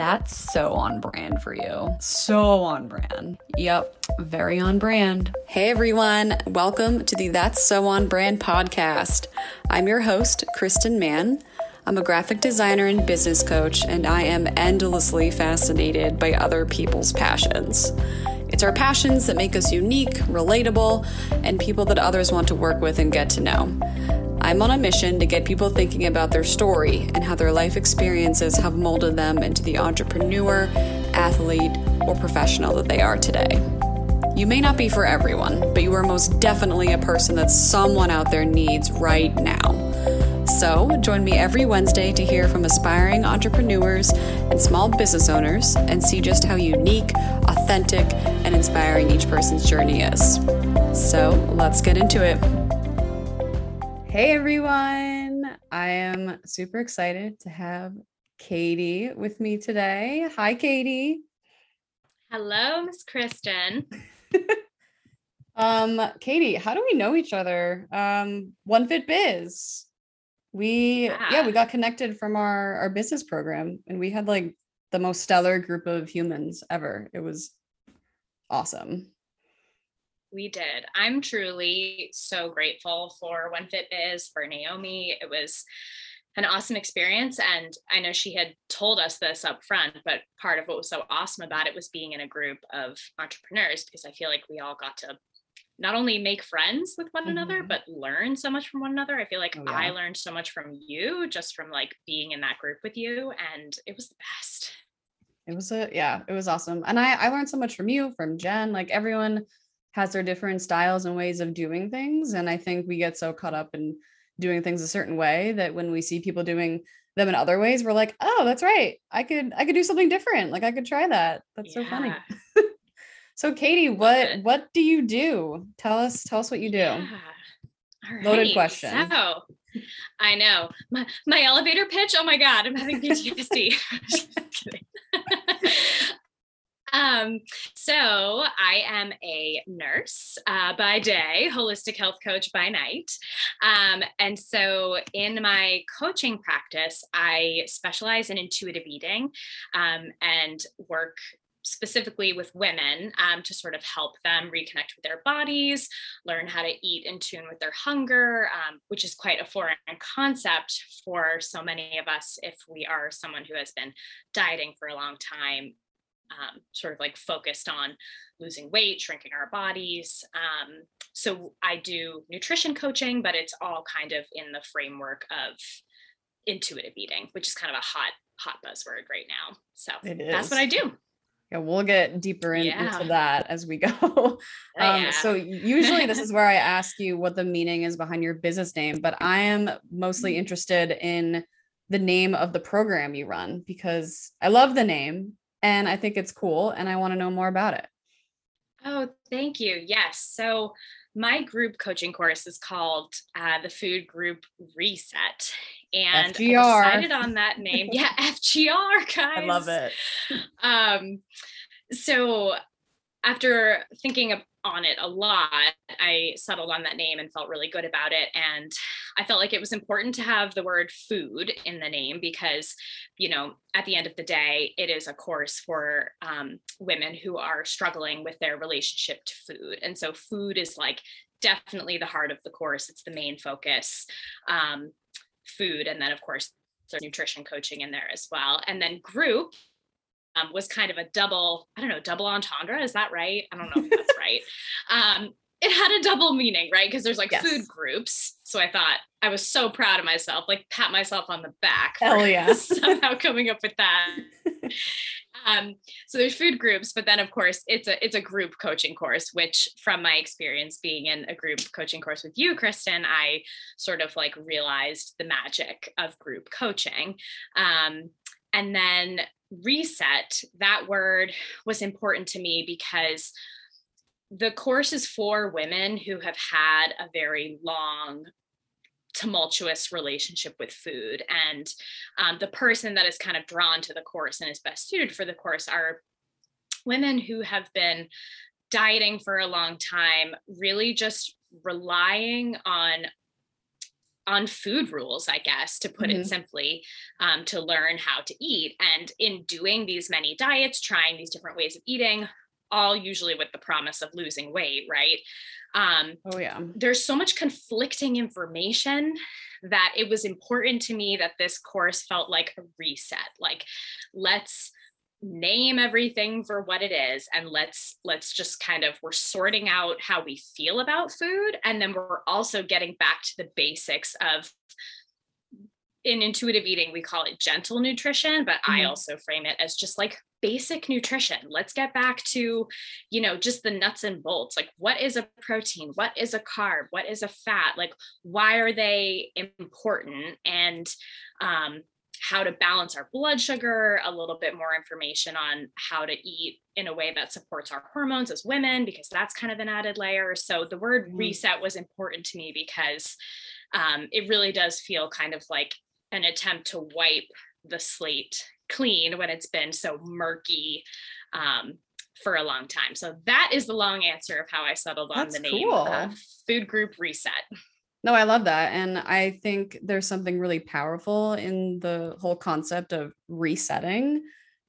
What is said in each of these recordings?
That's so on brand for you. So on brand. Yep, very on brand. Hey everyone, welcome to the That's So On Brand podcast. I'm your host, Kristen Mann. I'm a graphic designer and business coach, and I am endlessly fascinated by other people's passions. It's our passions that make us unique, relatable, and people that others want to work with and get to know. I'm on a mission to get people thinking about their story and how their life experiences have molded them into the entrepreneur, athlete, or professional that they are today. You may not be for everyone, but you are most definitely a person that someone out there needs right now. So, join me every Wednesday to hear from aspiring entrepreneurs and small business owners and see just how unique, authentic, and inspiring each person's journey is. So, let's get into it. Hey everyone, I am super excited to have Caite with me today. Hi, Caite. Hello, Miss Kristen. um, Caite, how do we know each other? Um, One Fit Biz. We yeah. yeah, we got connected from our our business program and we had like the most stellar group of humans ever. It was awesome. We did. I'm truly so grateful for One Fit Biz, for Naomi. It was an awesome experience. And I know she had told us this up front, but part of what was so awesome about it was being in a group of entrepreneurs because I feel like we all got to not only make friends with one mm-hmm. another, but learn so much from one another. I feel like oh, yeah. I learned so much from you just from like being in that group with you. And it was the best. It was a yeah, it was awesome. And I I learned so much from you, from Jen, like everyone has their different styles and ways of doing things. And I think we get so caught up in doing things a certain way that when we see people doing them in other ways, we're like, oh, that's right. I could I could do something different. Like I could try that. That's yeah. so funny. so Caite, what what do you do? Tell us, tell us what you do. Yeah. Right. Loaded question. So I know. My my elevator pitch. Oh my God, I'm having PTSD. Um, so I am a nurse uh, by day, holistic health coach by night. Um, and so in my coaching practice, I specialize in intuitive eating um, and work specifically with women um, to sort of help them reconnect with their bodies, learn how to eat in tune with their hunger, um, which is quite a foreign concept for so many of us if we are someone who has been dieting for a long time um, sort of like focused on losing weight, shrinking our bodies. Um, so I do nutrition coaching, but it's all kind of in the framework of intuitive eating, which is kind of a hot, hot buzzword right now. So that's what I do. Yeah, we'll get deeper in, yeah. into that as we go. um, yeah. So usually this is where I ask you what the meaning is behind your business name, but I am mostly mm. interested in the name of the program you run because I love the name and I think it's cool and I want to know more about it. Oh, thank you. Yes. So my group coaching course is called uh, the Food Group Reset. And FGR. I decided on that name. yeah, FGR, guys. I love it. Um, so after thinking on it a lot, I settled on that name and felt really good about it. And I felt like it was important to have the word food in the name because, you know, at the end of the day, it is a course for um, women who are struggling with their relationship to food. And so food is like definitely the heart of the course, it's the main focus. Um, food. And then, of course, there's nutrition coaching in there as well. And then group um, was kind of a double, I don't know, double entendre. Is that right? I don't know if that's right. Um, it had a double meaning, right? Because there's like yes. food groups. So I thought I was so proud of myself, like pat myself on the back. Hell yeah. somehow coming up with that. um, so there's food groups, but then of course it's a it's a group coaching course, which from my experience being in a group coaching course with you, Kristen, I sort of like realized the magic of group coaching. Um, and then reset, that word was important to me because the course is for women who have had a very long tumultuous relationship with food. And um, the person that is kind of drawn to the course and is best suited for the course are women who have been dieting for a long time really just relying on on food rules, I guess, to put mm-hmm. it simply, um, to learn how to eat. And in doing these many diets, trying these different ways of eating, all usually with the promise of losing weight, right? Um, oh, yeah. There's so much conflicting information that it was important to me that this course felt like a reset. Like, let's name everything for what it is and let's let's just kind of we're sorting out how we feel about food and then we're also getting back to the basics of in intuitive eating we call it gentle nutrition but mm-hmm. i also frame it as just like basic nutrition. Let's get back to you know just the nuts and bolts like what is a protein? What is a carb? What is a fat? Like why are they important? And um how to balance our blood sugar, a little bit more information on how to eat in a way that supports our hormones as women, because that's kind of an added layer. So the word mm-hmm. reset was important to me because um, it really does feel kind of like an attempt to wipe the slate clean when it's been so murky um, for a long time. So that is the long answer of how I settled on That's the name cool. Food Group Reset. No, I love that. And I think there's something really powerful in the whole concept of resetting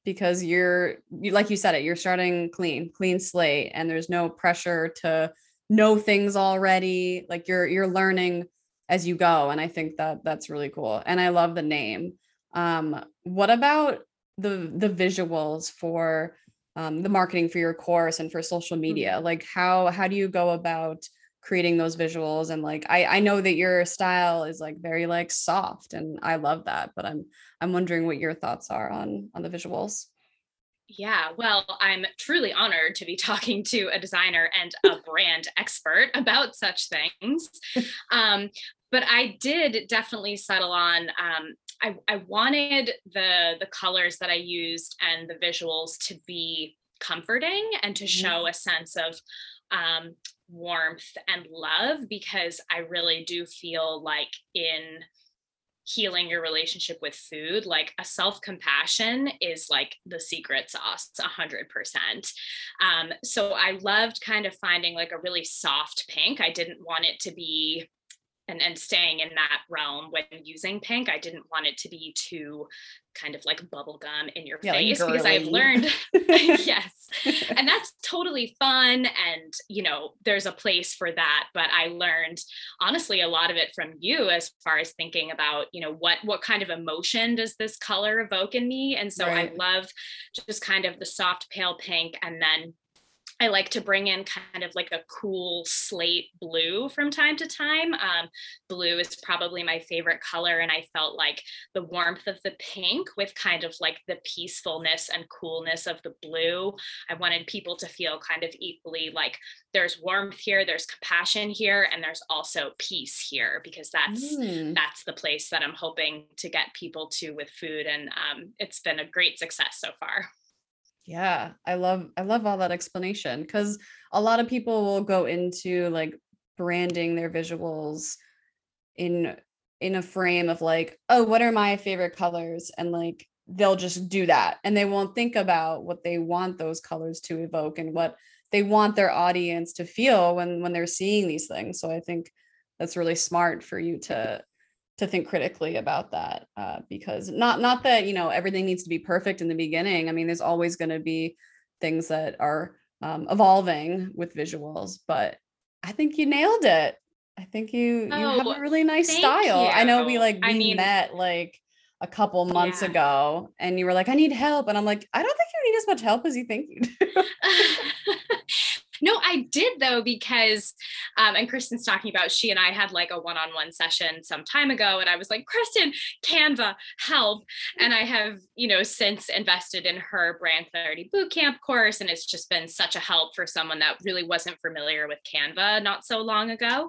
because you're you, like you said it, you're starting clean, clean slate and there's no pressure to know things already. Like you're you're learning as you go and I think that that's really cool. And I love the name. Um what about the the visuals for um, the marketing for your course and for social media? Mm-hmm. Like how how do you go about creating those visuals and like I I know that your style is like very like soft and I love that but I'm I'm wondering what your thoughts are on on the visuals. Yeah, well, I'm truly honored to be talking to a designer and a brand expert about such things. Um, but I did definitely settle on um, I, I wanted the the colors that I used and the visuals to be comforting and to mm-hmm. show a sense of um, warmth and love because I really do feel like in healing your relationship with food like a self-compassion is like the secret sauce 100% um, so i loved kind of finding like a really soft pink. I didn't want it to be and, and staying in that realm when using pink i didn't want it to be too kind of like bubble gum in your yeah, face like because i've learned yes. And that's totally fun and you know there's a place for that but i learned honestly a lot of it from you as far as thinking about you know what what kind of emotion does this color evoke in me? And so right. i love just kind of the soft pale pink and then I like to bring in kind of like a cool slate blue from time to time. Um, blue is probably my favorite color, and I felt like the warmth of the pink with kind of like the peacefulness and coolness of the blue. I wanted people to feel kind of equally like there's warmth here, there's compassion here, and there's also peace here because that's mm. that's the place that I'm hoping to get people to with food, and um, it's been a great success so far. Yeah, I love I love all that explanation cuz a lot of people will go into like branding their visuals in in a frame of like, oh, what are my favorite colors and like they'll just do that and they won't think about what they want those colors to evoke and what they want their audience to feel when when they're seeing these things. So I think that's really smart for you to to think critically about that uh, because not not that you know everything needs to be perfect in the beginning i mean there's always going to be things that are um, evolving with visuals but i think you nailed it i think you oh, you have a really nice style you. i know we like we I mean, met like a couple months yeah. ago and you were like i need help and i'm like i don't think you need as much help as you think you do No, I did though, because, um, and Kristen's talking about she and I had like a one on one session some time ago. And I was like, Kristen, Canva, help. And I have, you know, since invested in her brand clarity bootcamp course. And it's just been such a help for someone that really wasn't familiar with Canva not so long ago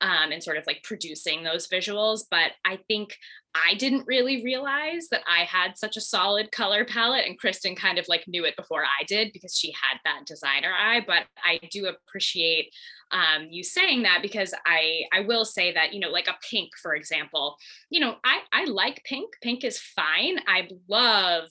um, and sort of like producing those visuals. But I think I didn't really realize that I had such a solid color palette, and Kristen kind of like knew it before I did because she had that designer eye. But I do appreciate um, you saying that because I I will say that you know like a pink for example, you know I I like pink. Pink is fine. I love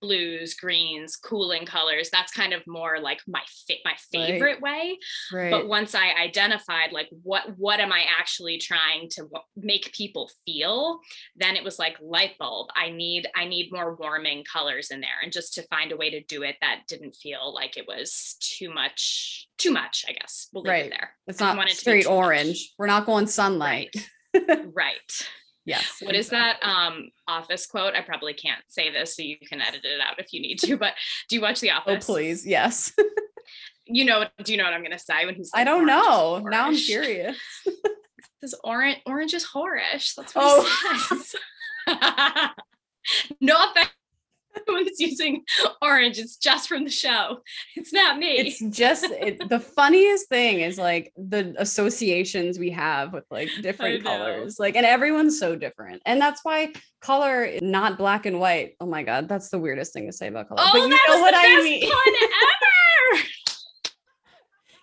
blues, greens, cooling colors. That's kind of more like my fa- my favorite right. way. Right. But once I identified like what what am I actually trying to w- make people feel, then it was like light bulb. I need I need more warming colors in there, and just to find a way to do it that didn't feel like it was too much too much. I guess we'll leave right. it there. It's not straight orange. Much. We're not going sunlight. Right. Yes. What is that um office quote? I probably can't say this, so you can edit it out if you need to. But do you watch The oh, Office? Oh, please. Yes. you know, do you know what I'm gonna say when he's like, I don't know. Now I'm curious. This orange orange is horish. That's what oh. he says. no offense Everyone's using orange. It's just from the show. It's not me. It's just it, the funniest thing is like the associations we have with like different colors. Like, and everyone's so different. And that's why color not black and white. Oh my God. That's the weirdest thing to say about color. Oh, but you know what I mean.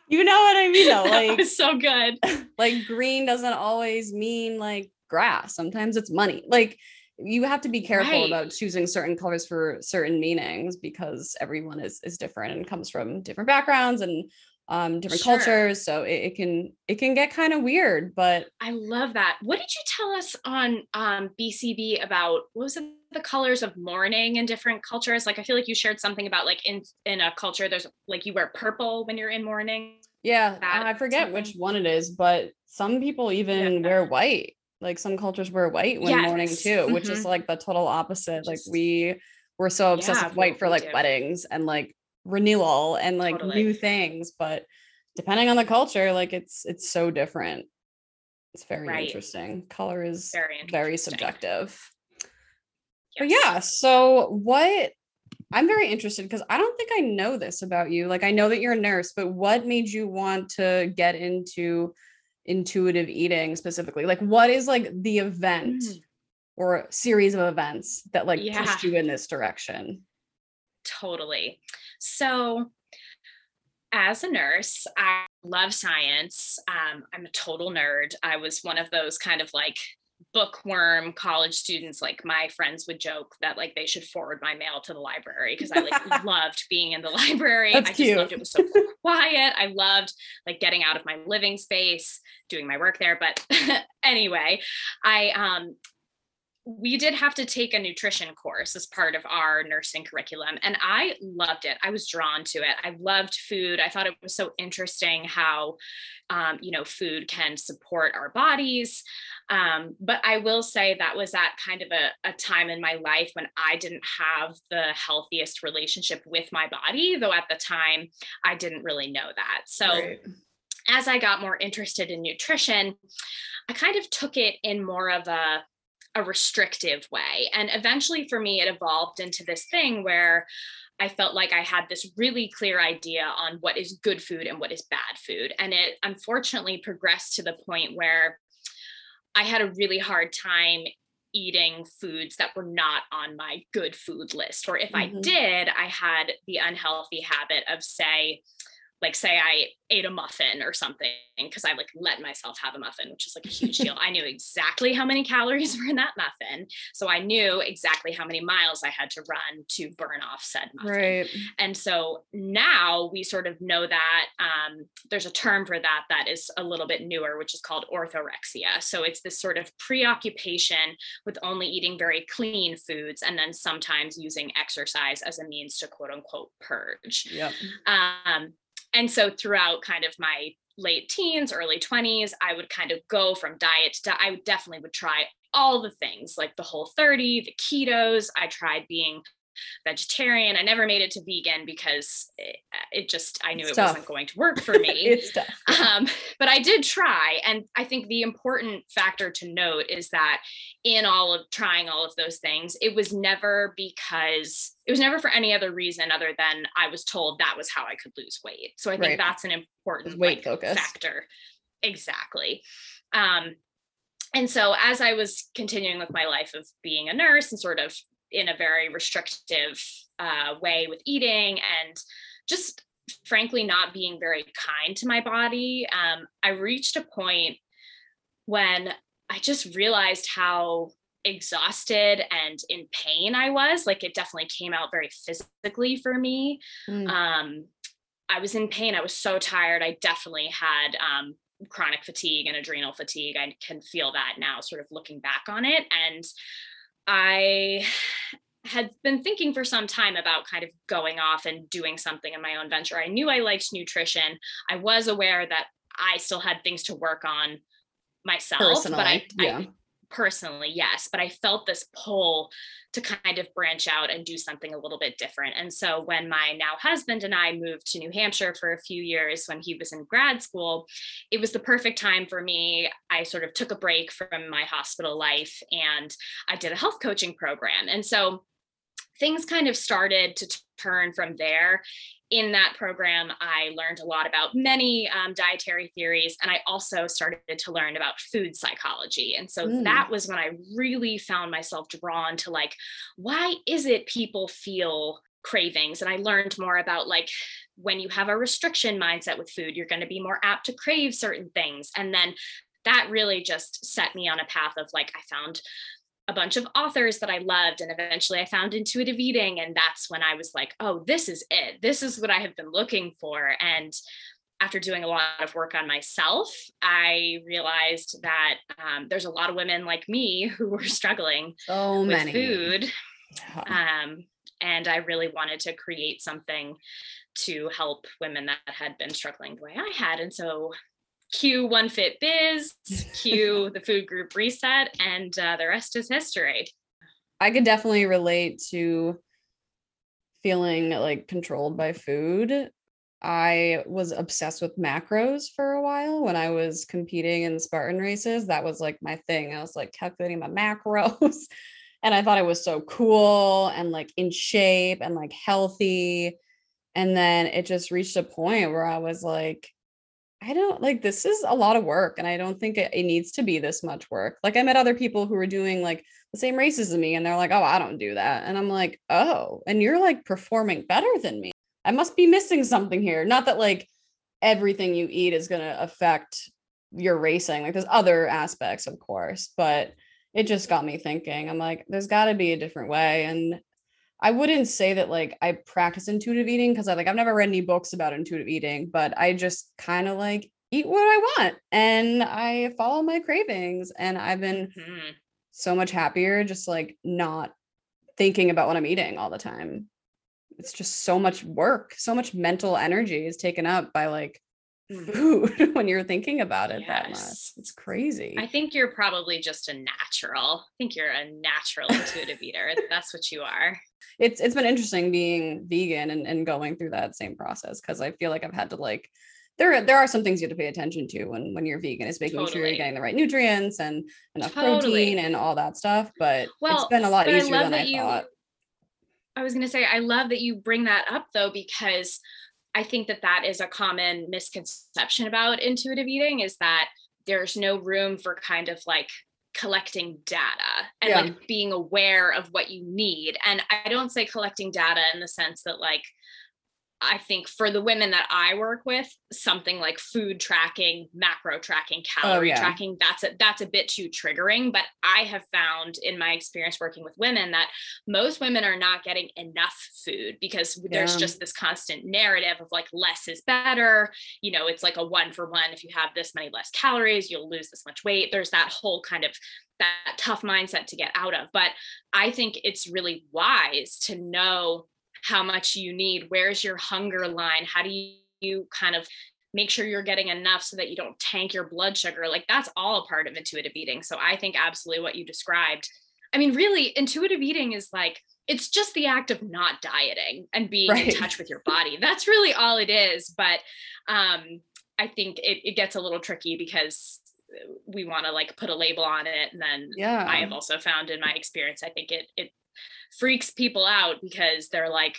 you know what I mean though. Like so good. Like green doesn't always mean like grass. Sometimes it's money. Like you have to be careful right. about choosing certain colors for certain meanings because everyone is is different and comes from different backgrounds and um different sure. cultures so it, it, can it can get kind of weird but i love that what did you tell us on um bcb about what was it the colors of mourning in different cultures like i feel like you shared something about like in in a culture there's like you wear purple when you're in mourning yeah i forget something. which one it is but some people even yeah. wear white like some cultures wear white when yes. mourning too, mm-hmm. which is mm-hmm. like the total opposite. Like we were so obsessed yeah, with white for like do. weddings and like renewal and like totally. new things. But depending on the culture, like it's it's so different. It's very right. interesting. Color is very, very subjective. Yes. But yeah, so what I'm very interested because I don't think I know this about you. Like I know that you're a nurse, but what made you want to get into intuitive eating specifically? Like what is like the event mm. or series of events that like yeah. pushed you in this direction? Totally. So as a nurse, I love science. Um, I'm a total nerd. I was one of those kind of like bookworm college students like my friends would joke that like they should forward my mail to the library because i like loved being in the library That's i just cute. loved it was so quiet i loved like getting out of my living space doing my work there but anyway i um we did have to take a nutrition course as part of our nursing curriculum and i loved it. I was drawn to it. I loved food. I thought it was so interesting how um, you know food can support our bodies. Um, but i will say that was at kind of a, a time in my life when i didn't have the healthiest relationship with my body though at the time i didn't really know that. So right. as i got more interested in nutrition i kind of took it in more of a a restrictive way. And eventually for me, it evolved into this thing where I felt like I had this really clear idea on what is good food and what is bad food. And it unfortunately progressed to the point where I had a really hard time eating foods that were not on my good food list. Or if mm-hmm. I did, I had the unhealthy habit of, say, like say I ate a muffin or something because I like let myself have a muffin, which is like a huge deal. I knew exactly how many calories were in that muffin. So I knew exactly how many miles I had to run to burn off said muffin. Right. And so now we sort of know that um, there's a term for that that is a little bit newer, which is called orthorexia. So it's this sort of preoccupation with only eating very clean foods and then sometimes using exercise as a means to quote unquote purge. Yeah. Um, and so throughout kind of my late teens, early 20s, I would kind of go from diet to I definitely would try all the things like the whole 30, the ketos. I tried being vegetarian. I never made it to vegan because it, it just, I knew it's it tough. wasn't going to work for me. Um, but I did try. And I think the important factor to note is that in all of trying all of those things, it was never because it was never for any other reason other than I was told that was how I could lose weight. So I think right. that's an important weight like, focus factor. Exactly. Um, and so as I was continuing with my life of being a nurse and sort of in a very restrictive uh, way with eating and just frankly not being very kind to my body um, i reached a point when i just realized how exhausted and in pain I was. Like it definitely came out very physically for me. Mm. Um, I was in pain. I was so tired. I definitely had um, chronic fatigue and adrenal fatigue. I can feel that now, sort of looking back on it. And I had been thinking for some time about kind of going off and doing something in my own venture. I knew I liked nutrition. I was aware that I still had things to work on myself, Personally, but I, yeah. I personally, yes, but I felt this pull to kind of branch out and do something a little bit different. And so when my now husband and I moved to New Hampshire for a few years when he was in grad school, it was the perfect time for me. I sort of took a break from my hospital life and I did a health coaching program. And so things kind of started to turn from there in that program, I learned a lot about many um, dietary theories, and I also started to learn about food psychology. And so mm. that was when I really found myself drawn to like, why is it people feel cravings? And I learned more about like, when you have a restriction mindset with food, you're going to be more apt to crave certain things. And then that really just set me on a path of like, I found a bunch of authors that I loved. And eventually I found intuitive eating. And that's when I was like, oh, this is it. This is what I have been looking for. And after doing a lot of work on myself, I realized that um, there's a lot of women like me who were struggling so with many. food. Yeah. Um, and I really wanted to create something to help women that had been struggling the way I had. And so cue one fit biz cue the food group reset and uh, the rest is history. I could definitely relate to feeling like controlled by food. I was obsessed with macros for a while when i was competing in spartan races. That was like my thing. I was like calculating my macros and i thought it was so cool and like in shape and like healthy. And then it just reached a point where i was like I don't like this is a lot of work and I don't think it, it, needs to be this much work. Like I met other people who were doing like the same races as me and they're like, "Oh, I don't do that." And I'm like, "Oh, and you're like performing better than me. I must be missing something here." Not that like everything you eat is going to affect your racing. Like there's other aspects, of course, but it just got me thinking. I'm like, there's got to be a different way and I wouldn't say that like I practice intuitive eating because I like I've never read any books about intuitive eating, but I just kind of like eat what I want and I follow my cravings and I've been mm-hmm. so much happier just like not thinking about what I'm eating all the time. It's just so much work, so much mental energy is taken up by like mm-hmm. food when you're thinking about it yes. that much. It's crazy. I think you're probably just a natural. I think you're a natural intuitive eater. That's what you are it's it's been interesting being vegan and, and going through that same process because I feel like I've had to like there there are some things you have to pay attention to when when you're vegan is making totally. sure you're getting the right nutrients and enough totally. protein and all that stuff. But well, it's been a lot easier I than I you, thought. I was gonna say I love that you bring that up though because I think that that is a common misconception about intuitive eating is that there's no room for kind of like collecting data and yeah. like being aware of what you need. And I don't say collecting data in the sense that like I think for the women that I work with, something like food tracking, macro tracking, calorie oh, yeah. tracking, that's a that's a bit too triggering. But I have found in my experience working with women that most women are not getting enough food because yeah. there's just this constant narrative of like less is better. You know, it's like a one for one. If you have this many less calories, you'll lose this much weight. There's that whole kind of that tough mindset to get out of. But I think it's really wise to know how much you need where's your hunger line? How do you kind of make sure you're getting enough so that you don't tank your blood sugar? Like that's all a part of intuitive eating. So i think absolutely what you described. I mean really intuitive eating is like it's just the act of not dieting and being right. in touch with your body. That's really all it is but um i think it, it gets a little tricky because we want to like put a label on it and then yeah. i have also found in my experience i think it it freaks people out because they're like,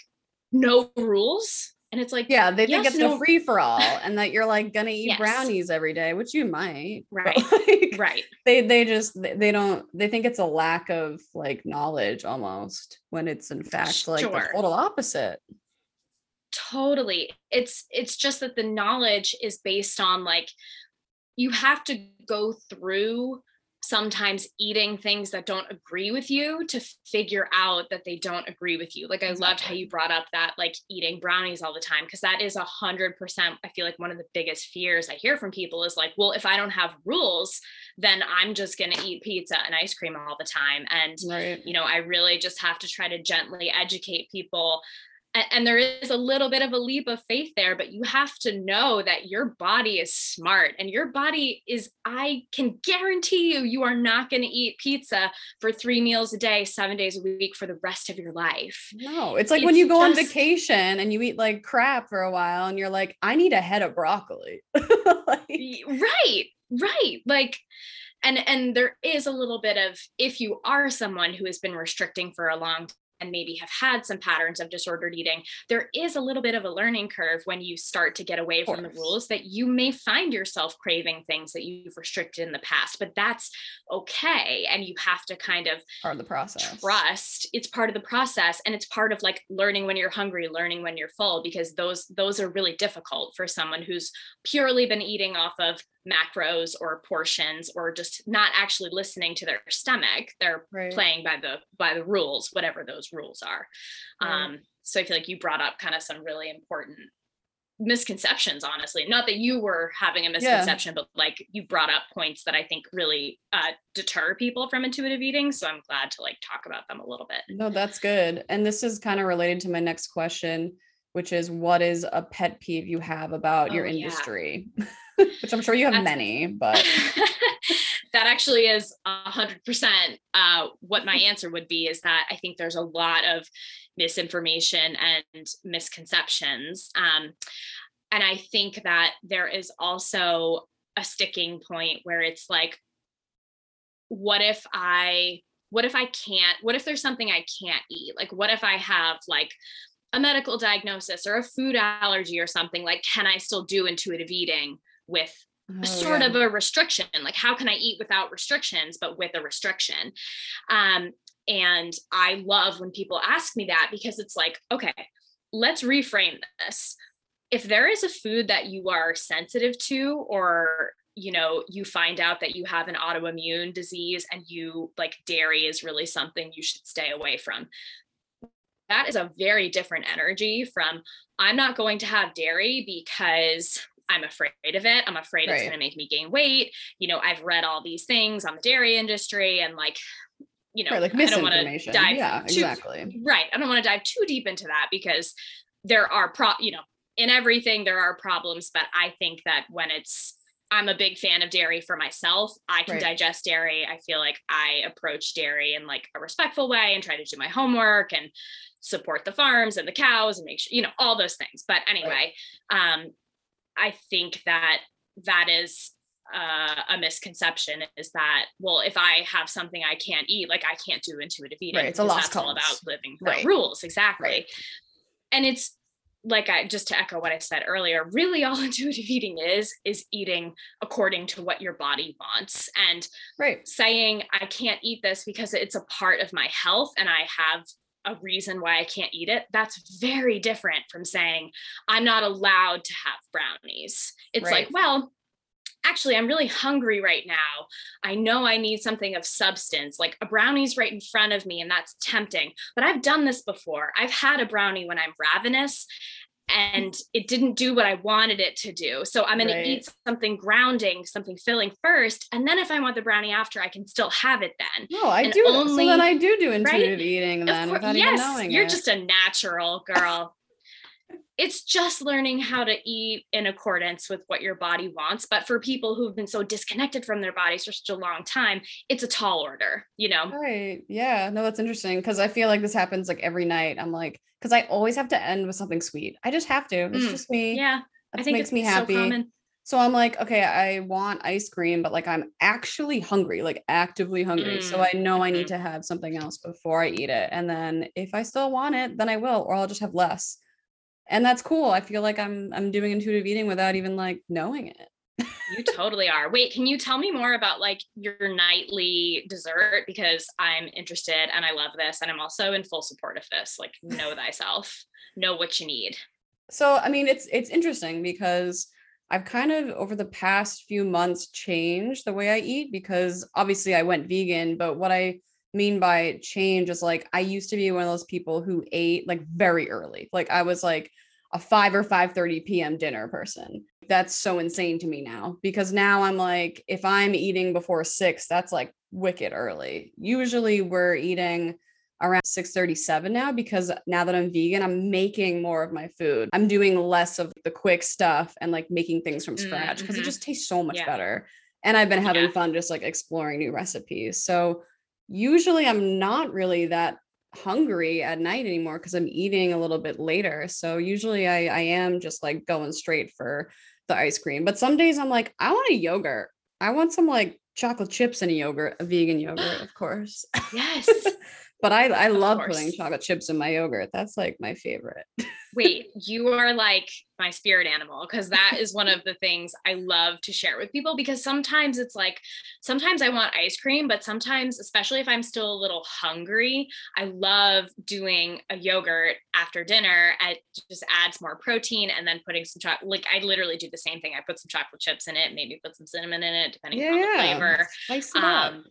no rules. And it's like, yeah, they yes, think it's no. a free for all and that you're like gonna eat yes. brownies every day, which you might. Right. Like, right. They they just they don't they think it's a lack of like knowledge almost when it's in fact like the total opposite. Totally. It's it's just that the knowledge is based on like you have to go through sometimes eating things that don't agree with you to figure out that they don't agree with you. Like I loved how you brought up that like eating brownies all the time because that is a hundred percent. I feel like one of the biggest fears I hear from people is like, well, if I don't have rules, then I'm just gonna eat pizza and ice cream all the time. And right. you know, I really just have to try to gently educate people and there is a little bit of a leap of faith there but you have to know that your body is smart and your body is i can guarantee you you are not going to eat pizza for three meals a day seven days a week for the rest of your life. No it's like it's when you go just, on vacation and you eat like crap for a while and you're like i need a head of broccoli. Like, right right like and and there is a little bit of if you are someone who has been restricting for a long and maybe have had some patterns of disordered eating, there is a little bit of a learning curve when you start to get away from the rules that you may find yourself craving things that you've restricted in the past, but that's okay. And you have to kind of part of the process. Trust. It's part of the process. And it's part of like learning when you're hungry, learning when you're full, because those those are really difficult for someone who's purely been eating off of macros or portions or just not actually listening to their stomach they're right. playing by the by the rules whatever those rules are right. um so i feel like you brought up kind of some really important misconceptions honestly not that you were having a misconception yeah. but like you brought up points that i think really uh, deter people from intuitive eating so i'm glad to like talk about them a little bit no that's good and this is kind of related to my next question which is what is a pet peeve you have about oh, your industry yeah. which I'm sure you have That's, many, but that actually is hundred percent uh, what my answer would be is that I think there's a lot of misinformation and misconceptions. Um, and I think that there is also a sticking point where it's like, what if I what if I can't, what if there's something I can't eat? Like, what if I have like a medical diagnosis or a food allergy or something? Like, can I still do intuitive eating? with oh, sort yeah. of a restriction like how can i eat without restrictions but with a restriction um, and i love when people ask me that because it's like okay let's reframe this if there is a food that you are sensitive to or you know you find out that you have an autoimmune disease and you like dairy is really something you should stay away from that is a very different energy from i'm not going to have dairy because I'm afraid of it. I'm afraid right. it's going to make me gain weight. You know, I've read all these things on the dairy industry and like, you know, right, like I don't want to dive yeah, too, exactly. Right. I don't want to dive too deep into that because there are pro, you know, in everything there are problems, but I think that when it's I'm a big fan of dairy for myself. I can right. digest dairy. I feel like I approach dairy in like a respectful way and try to do my homework and support the farms and the cows and make sure, you know, all those things. But anyway, right. um, I think that that is uh, a misconception is that well if i have something i can't eat like i can't do intuitive eating right, it's a lost that's all about living right. rules exactly right. and it's like i just to echo what i said earlier really all intuitive eating is is eating according to what your body wants and right saying i can't eat this because it's a part of my health and i have a reason why I can't eat it, that's very different from saying I'm not allowed to have brownies. It's right. like, well, actually i'm really hungry right now i know i need something of substance like a brownie's right in front of me and that's tempting but i've done this before i've had a brownie when i'm ravenous and it didn't do what I wanted it to do. So I'm going right. to eat something grounding, something filling first, and then if I want the brownie after, I can still have it then. No, I and do. Only, so then I do do intuitive right? eating then course, without yes, even knowing You're it. just a natural girl. It's just learning how to eat in accordance with what your body wants. But for people who've been so disconnected from their bodies for such a long time, it's a tall order, you know? Right. Yeah. No, that's interesting because I feel like this happens like every night. I'm like, because I always have to end with something sweet. I just have to. It's mm. just me. Yeah. That I think makes me happy. So, so, I'm like, okay, I want ice cream, but like I'm actually hungry, like actively hungry. Mm. So I know I need mm-hmm. to have something else before I eat it. And then if I still want it, then I will, or I'll just have less and that's cool i feel like i'm i'm doing intuitive eating without even like knowing it. You totally are. Wait can you tell me more about like your nightly dessert? Because i'm interested and i love this and i'm also in full support of this like know thyself know what you need. So i mean it's it's interesting because I've kind of over the past few months changed the way I eat because obviously I went vegan, but what I mean by change is like I used to be one of those people who ate like very early. Like I was like a 5 or 5:30 p.m. dinner person. That's so insane to me now because now I'm like if I'm eating before 6, that's like wicked early. Usually we're eating around 6:37 now because now that I'm vegan, I'm making more of my food. I'm doing less of the quick stuff and like making things from scratch because mm-hmm. it just tastes so much yeah. better. And I've been having yeah. fun just like exploring new recipes. So usually I'm not really that hungry at night anymore because I'm eating a little bit later. So usually I, I am just like going straight for the ice cream. But some days I'm like, I want a yogurt. I want some like chocolate chips and a yogurt, a vegan yogurt, of course. Yes. But I I love putting chocolate chips in my yogurt. That's like my favorite. Wait, you are like my spirit animal because that is one of the things I love to share with people because sometimes it's like sometimes I want ice cream, but sometimes especially if I'm still a little hungry, I love doing a yogurt after dinner. It just adds more protein and then putting some chocolate. Like I literally do the same thing. I put some chocolate chips in it, maybe put some cinnamon in it, depending yeah, on the flavor. Um,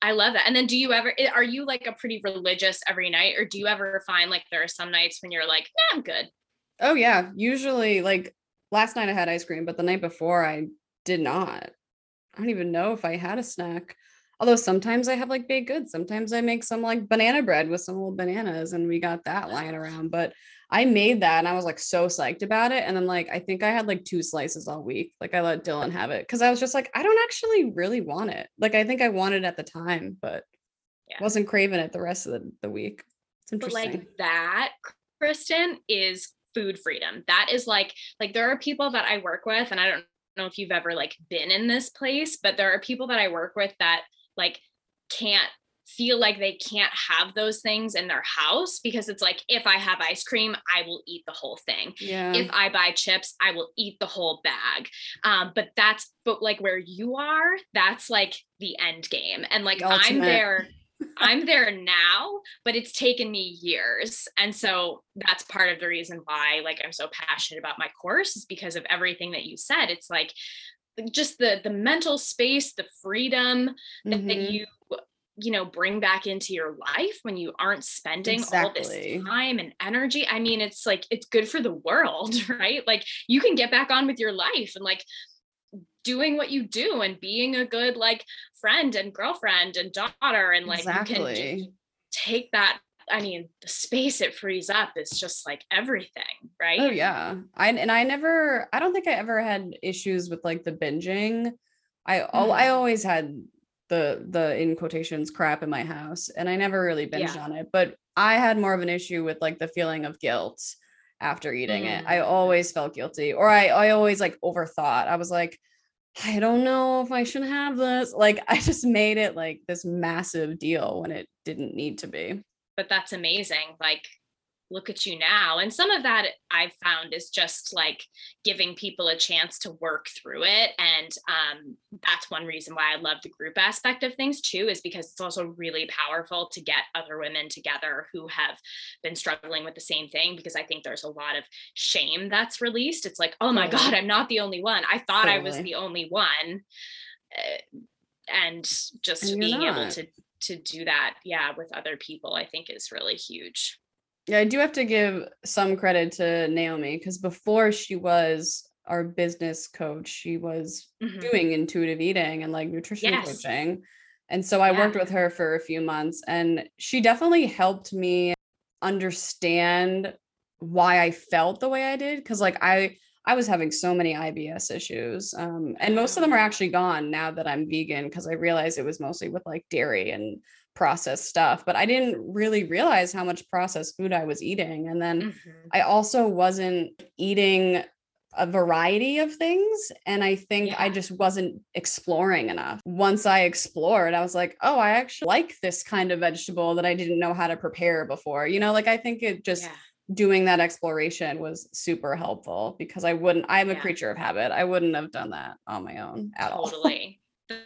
I love that. And then do you ever are you like a pretty religious every night or do you ever find like there are some nights when you're like, nah, I'm good? Oh yeah. Usually like last night I had ice cream, but the night before I did not. I don't even know if I had a snack. Although sometimes I have like baked goods. Sometimes I make some like banana bread with some old bananas and we got that lying around. But I made that and I was like so psyched about it. And then like I think I had like two slices all week. Like I let Dylan have it because I was just like, I don't actually really want it. Like I think I wanted it at the time, but yeah. wasn't craving it the rest of the, the week. It's interesting. But like that, Kristen, is food freedom. That is like like there are people that I work with, and I don't know if you've ever like been in this place, but there are people that I work with that like can't feel like they can't have those things in their house because it's like if I have ice cream, I will eat the whole thing. Yeah. If I buy chips, I will eat the whole bag. Um, but that's but like where you are, that's like the end game. And like I'm there. I'm there now, but it's taken me years. And so that's part of the reason why like I'm so passionate about my course is because of everything that you said. It's like just the the mental space, the freedom mm-hmm. that you you know bring back into your life when you aren't spending exactly. all this time and energy i mean it's like it's good for the world right like you can get back on with your life and like doing what you do and being a good like friend and girlfriend and daughter and like exactly. you can take that I mean, the space it frees up is just like everything, right? Oh yeah. I and I never I don't think I ever had issues with like the binging. I mm. I always had the the in quotations crap in my house and i never really binged yeah. on it but i had more of an issue with like the feeling of guilt after eating mm. it i mm. always felt guilty or i i always like overthought i was like i don't know if i should have this like i just made it like this massive deal when it didn't need to be but that's amazing like look at you now. And some of that I've found is just like giving people a chance to work through it. And um, that's one reason why I love the group aspect of things too, is because it's also really powerful to get other women together who have been struggling with the same thing. Because I think there's a lot of shame that's released. It's like, oh my God, I'm not the only one. I thought totally. I was the only one. Uh, and just and being not. able to to do that yeah with other people i think is really huge yeah, I do have to give some credit to Naomi because before she was our business coach, she was mm-hmm. doing intuitive eating and like nutrition yes. coaching. And so I yeah. worked with her for a few months and she definitely helped me understand why I felt the way I did cuz like I I was having so many IBS issues. Um, and most of them are actually gone now that I'm vegan because I realized it was mostly with like dairy and processed stuff, but I didn't really realize how much processed food I was eating. And then mm-hmm. I also wasn't eating a variety of things. And I think yeah. I just wasn't exploring enough. Once I explored, I was like, oh, I actually like this kind of vegetable that I didn't know how to prepare before. You know, like I think it just yeah. Doing that exploration was super helpful because I wouldn't, I'm a yeah. creature of habit. I wouldn't have done that on my own mm, at totally. all.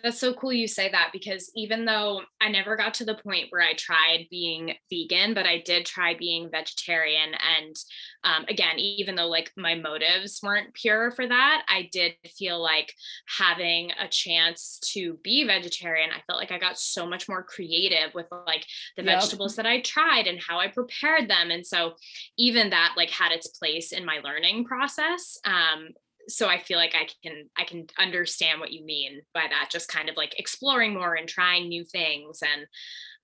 That's so cool you say that because even though I never got to the point where I tried being vegan, but I did try being vegetarian. And um, again, even though like my motives weren't pure for that, I did feel like having a chance to be vegetarian, I felt like I got so much more creative with like the yep. vegetables that I tried and how I prepared them. And so even that like had its place in my learning process. Um, so I feel like I can I can understand what you mean by that. Just kind of like exploring more and trying new things. And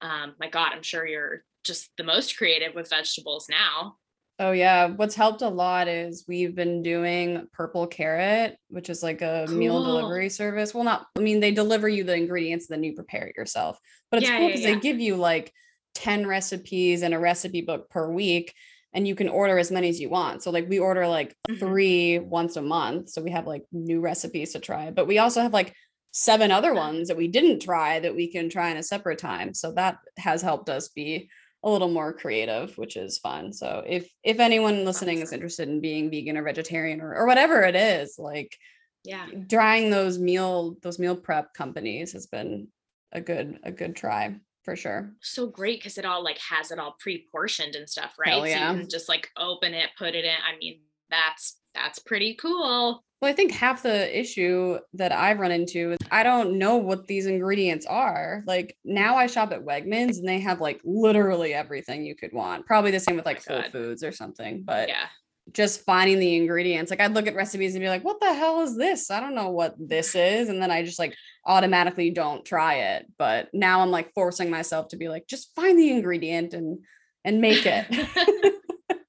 um, my God, I'm sure you're just the most creative with vegetables now. Oh yeah, what's helped a lot is we've been doing Purple Carrot, which is like a cool. meal delivery service. Well, not I mean they deliver you the ingredients then you prepare it yourself. But it's yeah, cool because yeah, yeah. they give you like 10 recipes and a recipe book per week and you can order as many as you want. So like we order like mm-hmm. 3 once a month, so we have like new recipes to try. But we also have like seven other ones that we didn't try that we can try in a separate time. So that has helped us be a little more creative, which is fun. So if if anyone listening is interested in being vegan or vegetarian or, or whatever it is, like yeah, trying those meal those meal prep companies has been a good a good try for sure. So great because it all like has it all pre-portioned and stuff, right? Hell yeah. So you can just like open it, put it in. I mean, that's that's pretty cool. Well, I think half the issue that I've run into is I don't know what these ingredients are. Like now I shop at Wegmans and they have like literally everything you could want. Probably the same with oh like oh Whole Foods or something. But yeah, just finding the ingredients. Like I'd look at recipes and be like, what the hell is this? I don't know what this is. And then I just like automatically don't try it. But now I'm like forcing myself to be like, just find the ingredient and and make it. it's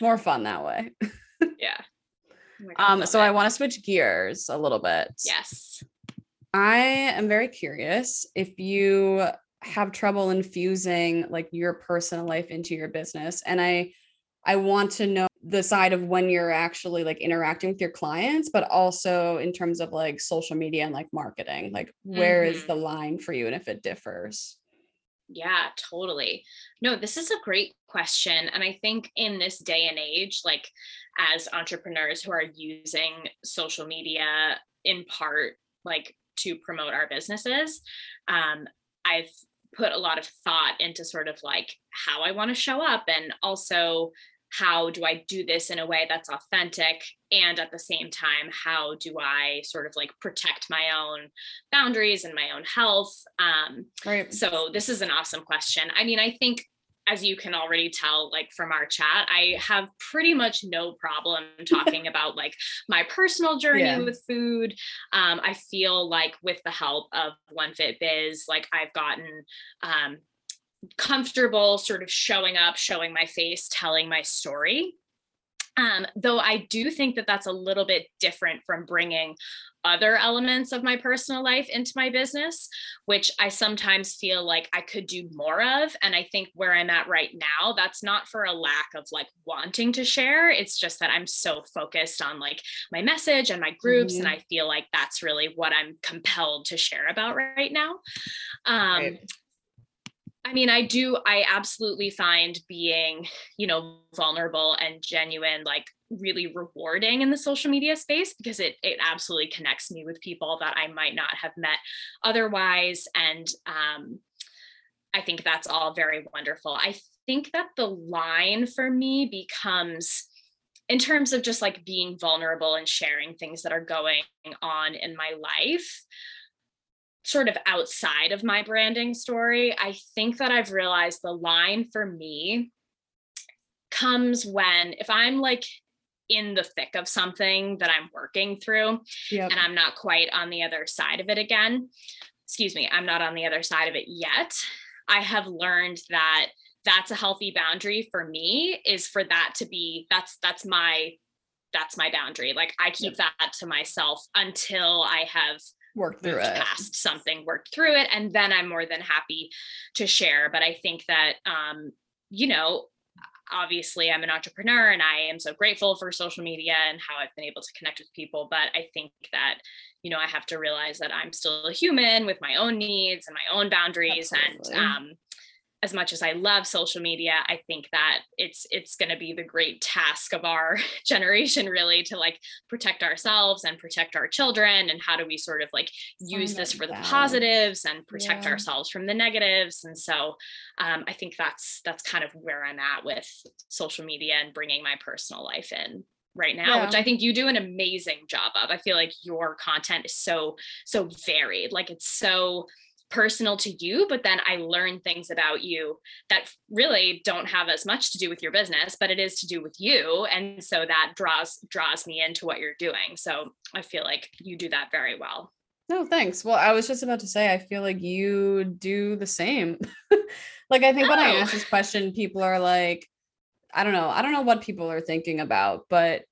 more fun that way. yeah. Oh um, so it. I want to switch gears a little bit. Yes. I am very curious if you have trouble infusing like your personal life into your business. And I I want to know the side of when you're actually like interacting with your clients, but also in terms of like social media and like marketing, like where mm-hmm. is the line for you and if it differs? Yeah, totally. No, this is a great question. And I think in this day and age, like as entrepreneurs who are using social media in part, like to promote our businesses, um, I've put a lot of thought into sort of like how I want to show up and also how do I do this in a way that's authentic? And at the same time, how do I sort of like protect my own boundaries and my own health? Um, right. So, this is an awesome question. I mean, I think as you can already tell like from our chat i have pretty much no problem talking about like my personal journey yeah. with food um, i feel like with the help of one fit biz like i've gotten um, comfortable sort of showing up, showing my face, telling my story. Um, though I do think that that's a little bit different from bringing other elements of my personal life into my business, which I sometimes feel like I could do more of. And I think where I'm at right now, that's not for a lack of like wanting to share. It's just that I'm so focused on like my message and my groups. Mm-hmm. And I feel like that's really what I'm compelled to share about right now. Um, right. I mean, I do, I absolutely find being, you know, vulnerable and genuine, like really rewarding in the social media space because it it absolutely connects me with people that I might not have met otherwise. And um, I think that's all very wonderful. I think that the line for me becomes in terms of just like being vulnerable and sharing things that are going on in my life sort of outside of my branding story, I think that I've realized the line for me comes when if I'm like in the thick of something that I'm working through yep. and I'm not quite on the other side of it again. Excuse me, I'm not on the other side of it yet. I have learned that that's a healthy boundary for me is for that to be that's that's my that's my boundary. Like I keep yep. that to myself until I have worked through it past something worked through it and then i'm more than happy to share but i think that um you know obviously i'm an entrepreneur and i am so grateful for social media and how i've been able to connect with people but i think that you know i have to realize that i'm still a human with my own needs and my own boundaries Absolutely. and um as much as I love social media, I think that it's it's going to be the great task of our generation really to like protect ourselves and protect our children and how do we sort of like use this for the positives and protect yeah. ourselves from the negatives and so um, I think that's that's kind of where I'm at with social media and bringing my personal life in right now yeah. which i think you do an amazing job of i feel like your content is so so varied like it's so personal to you, but then I learn things about you that really don't have as much to do with your business, but it is to do with you. And so that draws draws me into what you're doing. So I feel like you do that very well. No, thanks. Well, I was just about to say I feel like you do the same. like I think oh. when I oh. ask this question, people are like, I don't know, I don't know what people are thinking about, but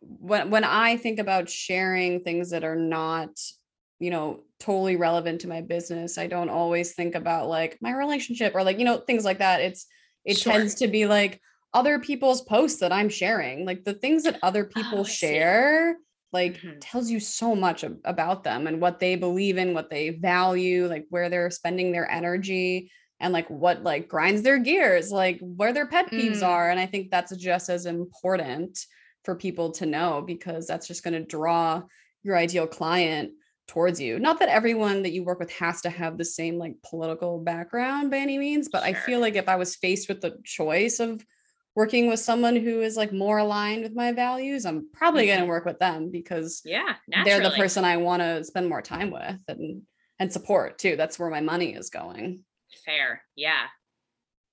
when when I think about sharing things that are not you know totally relevant to my business i don't always think about like my relationship or like you know things like that it's it sure. tends to be like other people's posts that i'm sharing like the things that other people oh, share like mm-hmm. tells you so much ab- about them and what they believe in what they value like where they're spending their energy and like what like grinds their gears like where their pet peeves mm. are and i think that's just as important for people to know because that's just going to draw your ideal client towards you. Not that everyone that you work with has to have the same like political background by any means, but sure. I feel like if I was faced with the choice of working with someone who is like more aligned with my values, I'm probably mm-hmm. going to work with them because yeah, naturally. they're the person I want to spend more time with and and support too. That's where my money is going. Fair. Yeah.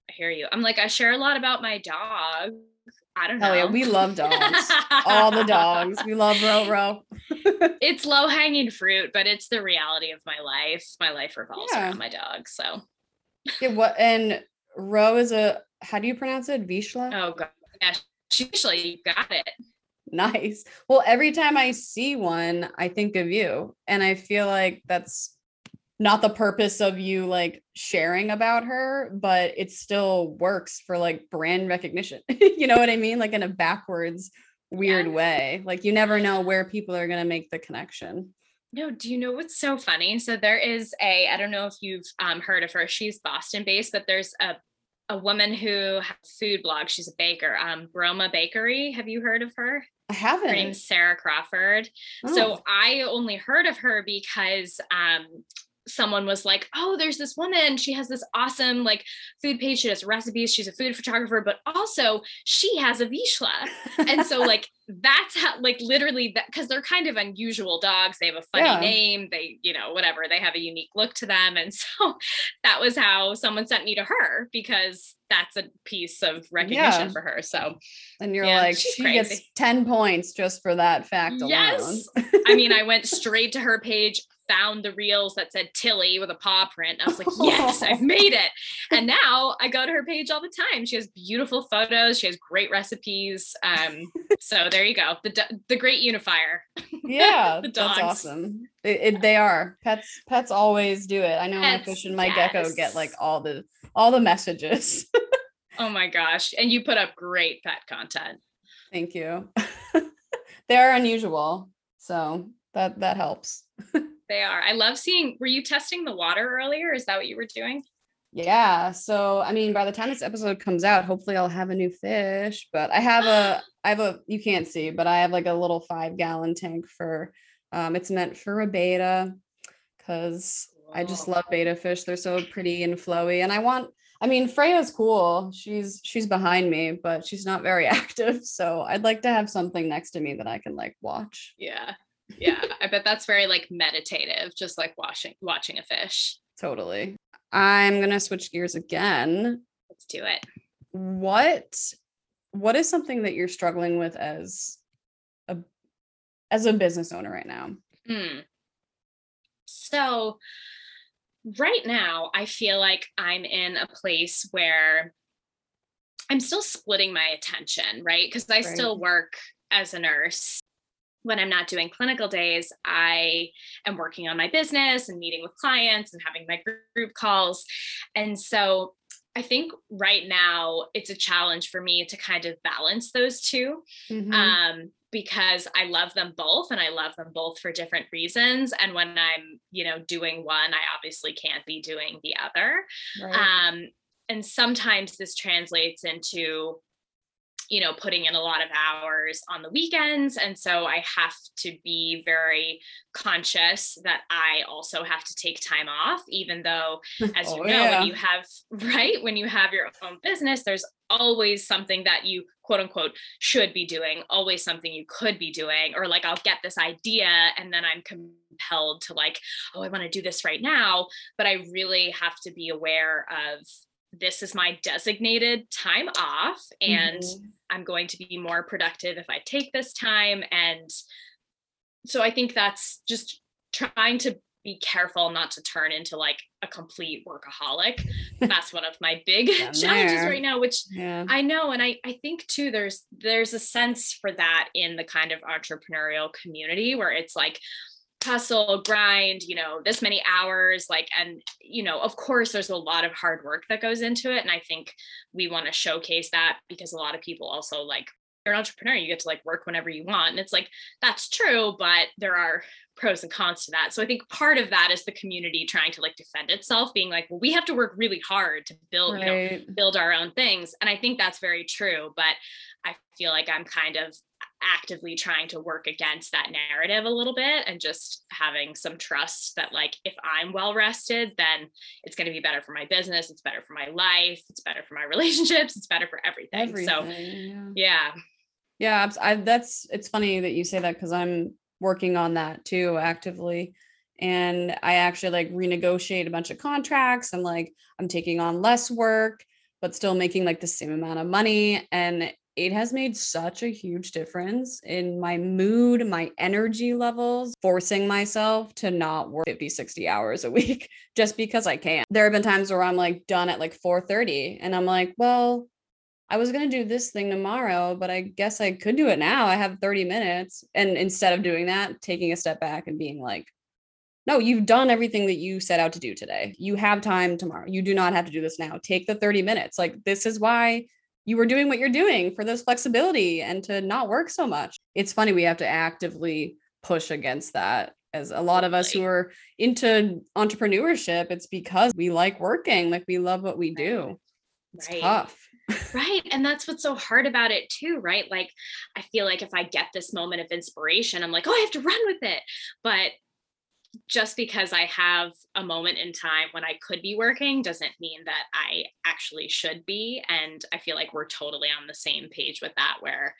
I hear you. I'm like I share a lot about my dog I don't know. Hell yeah, we love dogs. All the dogs. We love Ro Ro. it's low hanging fruit, but it's the reality of my life. My life revolves yeah. around my dog. So yeah, what and Ro is a how do you pronounce it? Vizsla? Oh god. Yeah, usually you got it. Nice. Well, every time I see one, I think of you. And I feel like that's not the purpose of you like sharing about her, but it still works for like brand recognition. you know what I mean? Like in a backwards weird yes. way. Like you never know where people are going to make the connection. No, do you know what's so funny? So there is a, I don't know if you've um, heard of her. She's Boston based, but there's a a woman who has a food blog. She's a baker, um, Broma Bakery. Have you heard of her? I haven't. Her name's Sarah Crawford. Oh. So I only heard of her because um, someone was like, "Oh, there's this woman. She has this awesome like food page. She does recipes. She's a food photographer, but also she has a Vizsla. and so like that's how like literally that because they're kind of unusual dogs. They have a funny yeah. name. They you know whatever. They have a unique look to them, and so that was how someone sent me to her because that's a piece of recognition yeah. for her. So and you're yeah, like she crazy. gets 10 points just for that fact alone. Yes. I mean, I went straight to her page found the reels that said Tilly with a paw print. I was like, yes, I've made it. And now I go to her page all the time. She has beautiful photos. She has great recipes. Um, so there you go. The the great unifier. Yeah, the dogs. that's awesome. It, it, they are pets. Pets always do it. I know pets, my fish and my yes. gecko get like all the all the messages. oh my gosh! And you put up great pet content. Thank you. they are unusual, so that that helps. They are. I love seeing. Were you testing the water earlier? Is that what you were doing? Yeah. So I mean, by the time this episode comes out, hopefully I'll have a new fish. But I have a, I have a, you can't see, but I have like a little five gallon tank for, um, it's meant for a betta because I just love betta fish. They're so pretty and flowy, and I want. I mean, Freya's cool. She's she's behind me, but she's not very active. So I'd like to have something next to me that I can like watch. Yeah yeah, I bet that's very like meditative, just like watching watching a fish. Totally. I'm gonna switch gears again. Let's do it. What what is something that you're struggling with as a as a business owner right now? Hmm. So right now I feel like I'm in a place where I'm still splitting my attention, right? Because I right. still work as a nurse when I'm not doing clinical days, I am working on my business and meeting with clients and having my group calls. And so I think right now it's a challenge for me to kind of balance those 2 mm-hmm. um, because I love them both and I love them both for different reasons. And when I'm, you know, doing one, I obviously can't be doing the other. Right. Um, and sometimes this translates into you know putting in a lot of hours on the weekends and so i have to be very conscious that i also have to take time off even though as oh, you know yeah. when you have right when you have your own business there's always something that you quote unquote should be doing always something you could be doing or like i'll get this idea and then i'm compelled to like oh i want to do this right now but i really have to be aware of this is my designated time off and mm-hmm. I'm going to be more productive if I take this time. And so I think that's just trying to be careful not to turn into like a complete workaholic. That's one of my big challenges right now, which yeah. I know. And I, I think too, there's there's a sense for that in the kind of entrepreneurial community where it's like, hustle grind you know this many hours like and you know of course there's a lot of hard work that goes into it and i think we want to showcase that because a lot of people also like you're an entrepreneur you get to like work whenever you want and it's like that's true but there are pros and cons to that so i think part of that is the community trying to like defend itself being like well we have to work really hard to build right. you know build our own things and i think that's very true but i feel like i'm kind of actively trying to work against that narrative a little bit and just having some trust that like if i'm well rested then it's going to be better for my business it's better for my life it's better for my relationships it's better for everything, everything so yeah. yeah yeah I, that's it's funny that you say that because i'm working on that too actively. And i actually like renegotiate a bunch of contracts and like i'm taking on less work but still making like the same amount of money. And it has made such a huge difference in my mood, my energy levels, forcing myself to not work 50, 60 hours a week just because I can. There have been times where I'm like done at like 4:30 and I'm like, well, I was going to do this thing tomorrow, but I guess I could do it now. I have 30 minutes. And instead of doing that, taking a step back and being like, no, you've done everything that you set out to do today. You have time tomorrow. You do not have to do this now. Take the 30 minutes. Like, this is why you were doing what you're doing for this flexibility and to not work so much. It's funny we have to actively push against that as a lot of us who are into entrepreneurship it's because we like working like we love what we do. It's right. tough. Right and that's what's so hard about it too right? Like i feel like if i get this moment of inspiration i'm like oh i have to run with it. But just because I have a moment in time when I could be working doesn't mean that I actually should be. And I feel like we're totally on the same page with that, where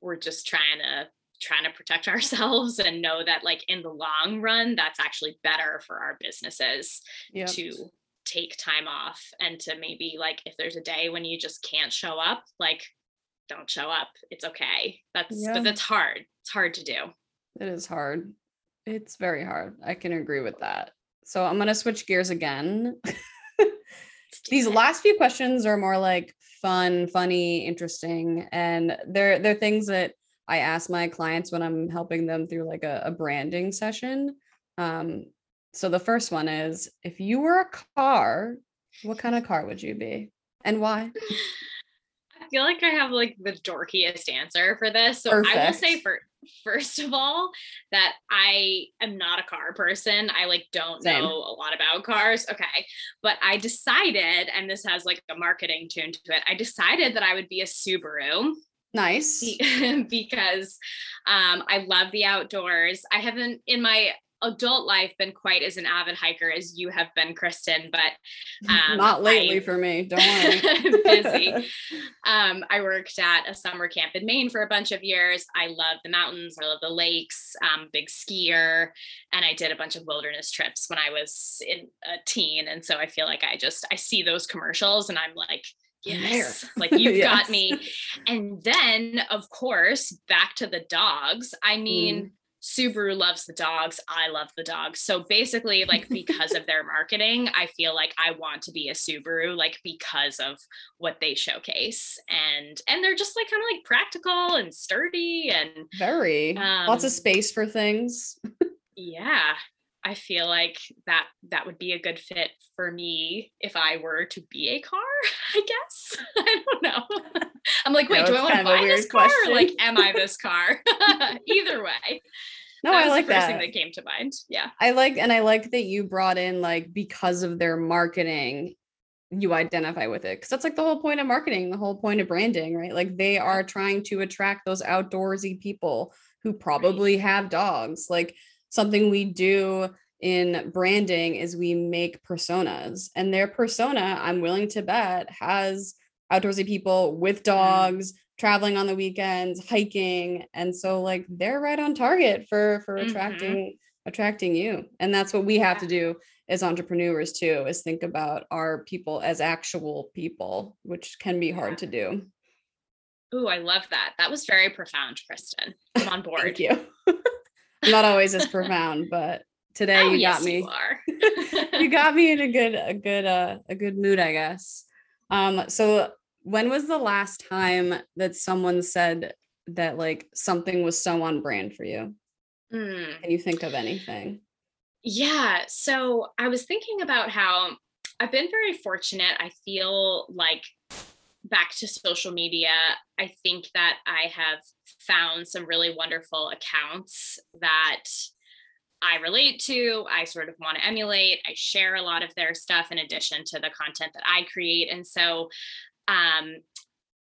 we're just trying to trying to protect ourselves and know that like in the long run that's actually better for our businesses yep. to take time off and to maybe like if there's a day when you just can't show up like don't show up it's okay that's yeah. but that's hard it's hard to do it is hard it's very hard. I can agree with that. So I'm going to switch gears again. These last few questions are more like fun, funny, interesting, and they're they're things that I ask my clients when I'm helping them through like a, a branding session. Um, so the first one is if you were a car, what kind of car would you be and why? I feel like I have like the dorkiest answer for this. So Perfect. I will say for first of all that I am not a car person. I like don't Same. know a lot about cars. Okay. But I decided, and this has like a marketing tune to it, I decided that I would be a Subaru. Nice. because um, I love the outdoors. I haven't in my adult life been quite as an avid hiker as you have been, Kristen, but um, not lately I, for me. Don't worry. busy. Um, I worked at a summer camp in Maine for a bunch of years. I love the mountains. I love the lakes. Um, big skier, and I did a bunch of wilderness trips when I was in a teen. And so I feel like I just I see those commercials and I'm like, yes like you've yes. got me and then of course back to the dogs i mean mm. Subaru loves the dogs. I love the dogs. So basically, like because of their marketing, I feel like I want to be a Subaru, like because of what they showcase. And and they're just like kind of like practical and sturdy and very um, lots of space for things. yeah. I feel like that that would be a good fit for me if I were to be a car, I guess. I don't know. I'm like, wait, no, do I want to buy this car or like am I this car? Either way. No, I like the first that. thing that came to mind. Yeah. I like and I like that you brought in like because of their marketing you identify with it because that's like the whole point of marketing the whole point of branding right like they are trying to attract those outdoorsy people who probably right. have dogs like something we do in branding is we make personas and their persona i'm willing to bet has outdoorsy people with mm-hmm. dogs traveling on the weekends hiking and so like they're right on target for for mm-hmm. attracting attracting you and that's what we have to do as entrepreneurs too is think about our people as actual people which can be hard to do Ooh, I love that. That was very profound, Kristen. I'm on board. Thank you. Not always as profound, but today oh, you got me. You, you got me in a good, a good, uh, a good mood, I guess. Um, so when was the last time that someone said that like something was so on brand for you? Mm. Can you think of anything? Yeah. So I was thinking about how I've been very fortunate. I feel like back to social media, I think that I have found some really wonderful accounts that I relate to, I sort of want to emulate. I share a lot of their stuff in addition to the content that I create. And so um,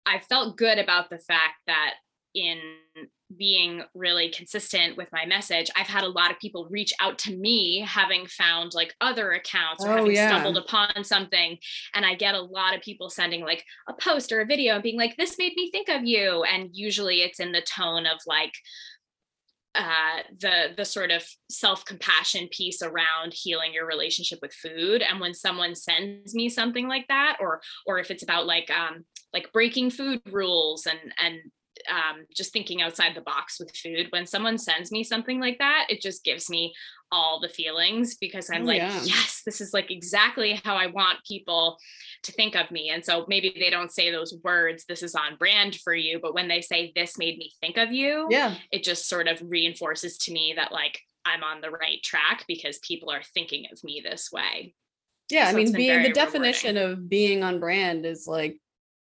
I felt good about the fact that in being really consistent with my message, I've had a lot of people reach out to me having found like other accounts or oh, having yeah. stumbled upon something. And I get a lot of people sending like a post or a video and being like, this made me think of you. And usually it's in the tone of like, uh, the the sort of self compassion piece around healing your relationship with food, and when someone sends me something like that, or or if it's about like um, like breaking food rules and and um, just thinking outside the box with food. When someone sends me something like that, it just gives me all the feelings because I'm oh, like, yeah. yes, this is like exactly how I want people to think of me. And so maybe they don't say those words, this is on brand for you, but when they say this made me think of you, yeah, it just sort of reinforces to me that like I'm on the right track because people are thinking of me this way. Yeah, so I mean, being the definition rewarding. of being on brand is like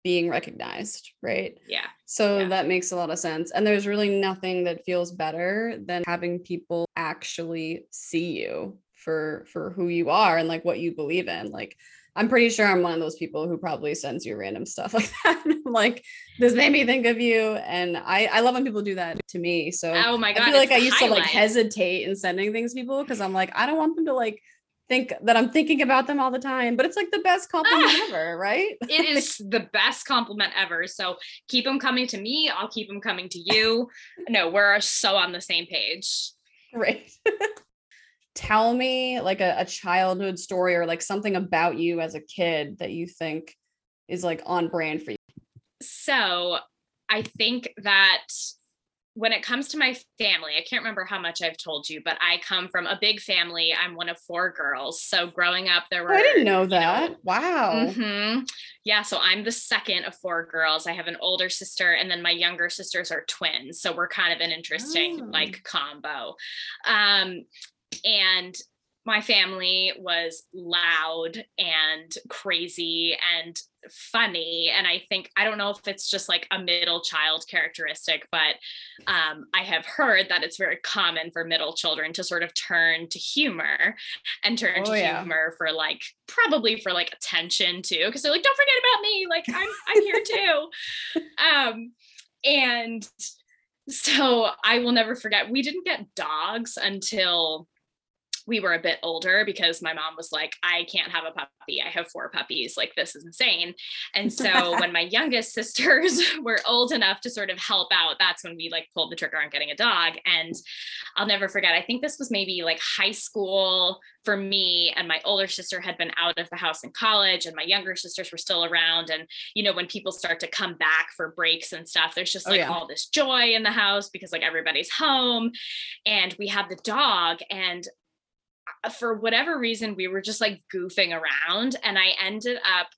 being recognized, right? Yeah. So yeah. that makes a lot of sense. And there's really nothing that feels better than having people actually see you for for who you are and like what you believe in. Like I'm pretty sure I'm one of those people who probably sends you random stuff like that. like this made me think of you. And I, I love when people do that to me. So oh my God, I feel like I used highlight. to like hesitate in sending things to people because I'm like, I don't want them to like think that I'm thinking about them all the time, but it's like the best compliment ah, ever, right? it is the best compliment ever. So keep them coming to me. I'll keep them coming to you. no, we're so on the same page. Right. Tell me like a, a childhood story or like something about you as a kid that you think is like on brand for you. So I think that when it comes to my family, I can't remember how much I've told you, but I come from a big family. I'm one of four girls. So growing up, there were. I didn't know that. Know, wow. Mm-hmm. Yeah. So I'm the second of four girls. I have an older sister, and then my younger sisters are twins. So we're kind of an interesting oh. like combo. Um, and my family was loud and crazy and funny and i think i don't know if it's just like a middle child characteristic but um, i have heard that it's very common for middle children to sort of turn to humor and turn oh, to yeah. humor for like probably for like attention too because they're like don't forget about me like i'm i'm here too um and so i will never forget we didn't get dogs until we were a bit older because my mom was like, I can't have a puppy. I have four puppies. Like, this is insane. And so when my youngest sisters were old enough to sort of help out, that's when we like pulled the trigger on getting a dog. And I'll never forget, I think this was maybe like high school for me. And my older sister had been out of the house in college, and my younger sisters were still around. And, you know, when people start to come back for breaks and stuff, there's just oh, like oh, yeah. all this joy in the house because like everybody's home. And we had the dog. And for whatever reason, we were just like goofing around. And I ended up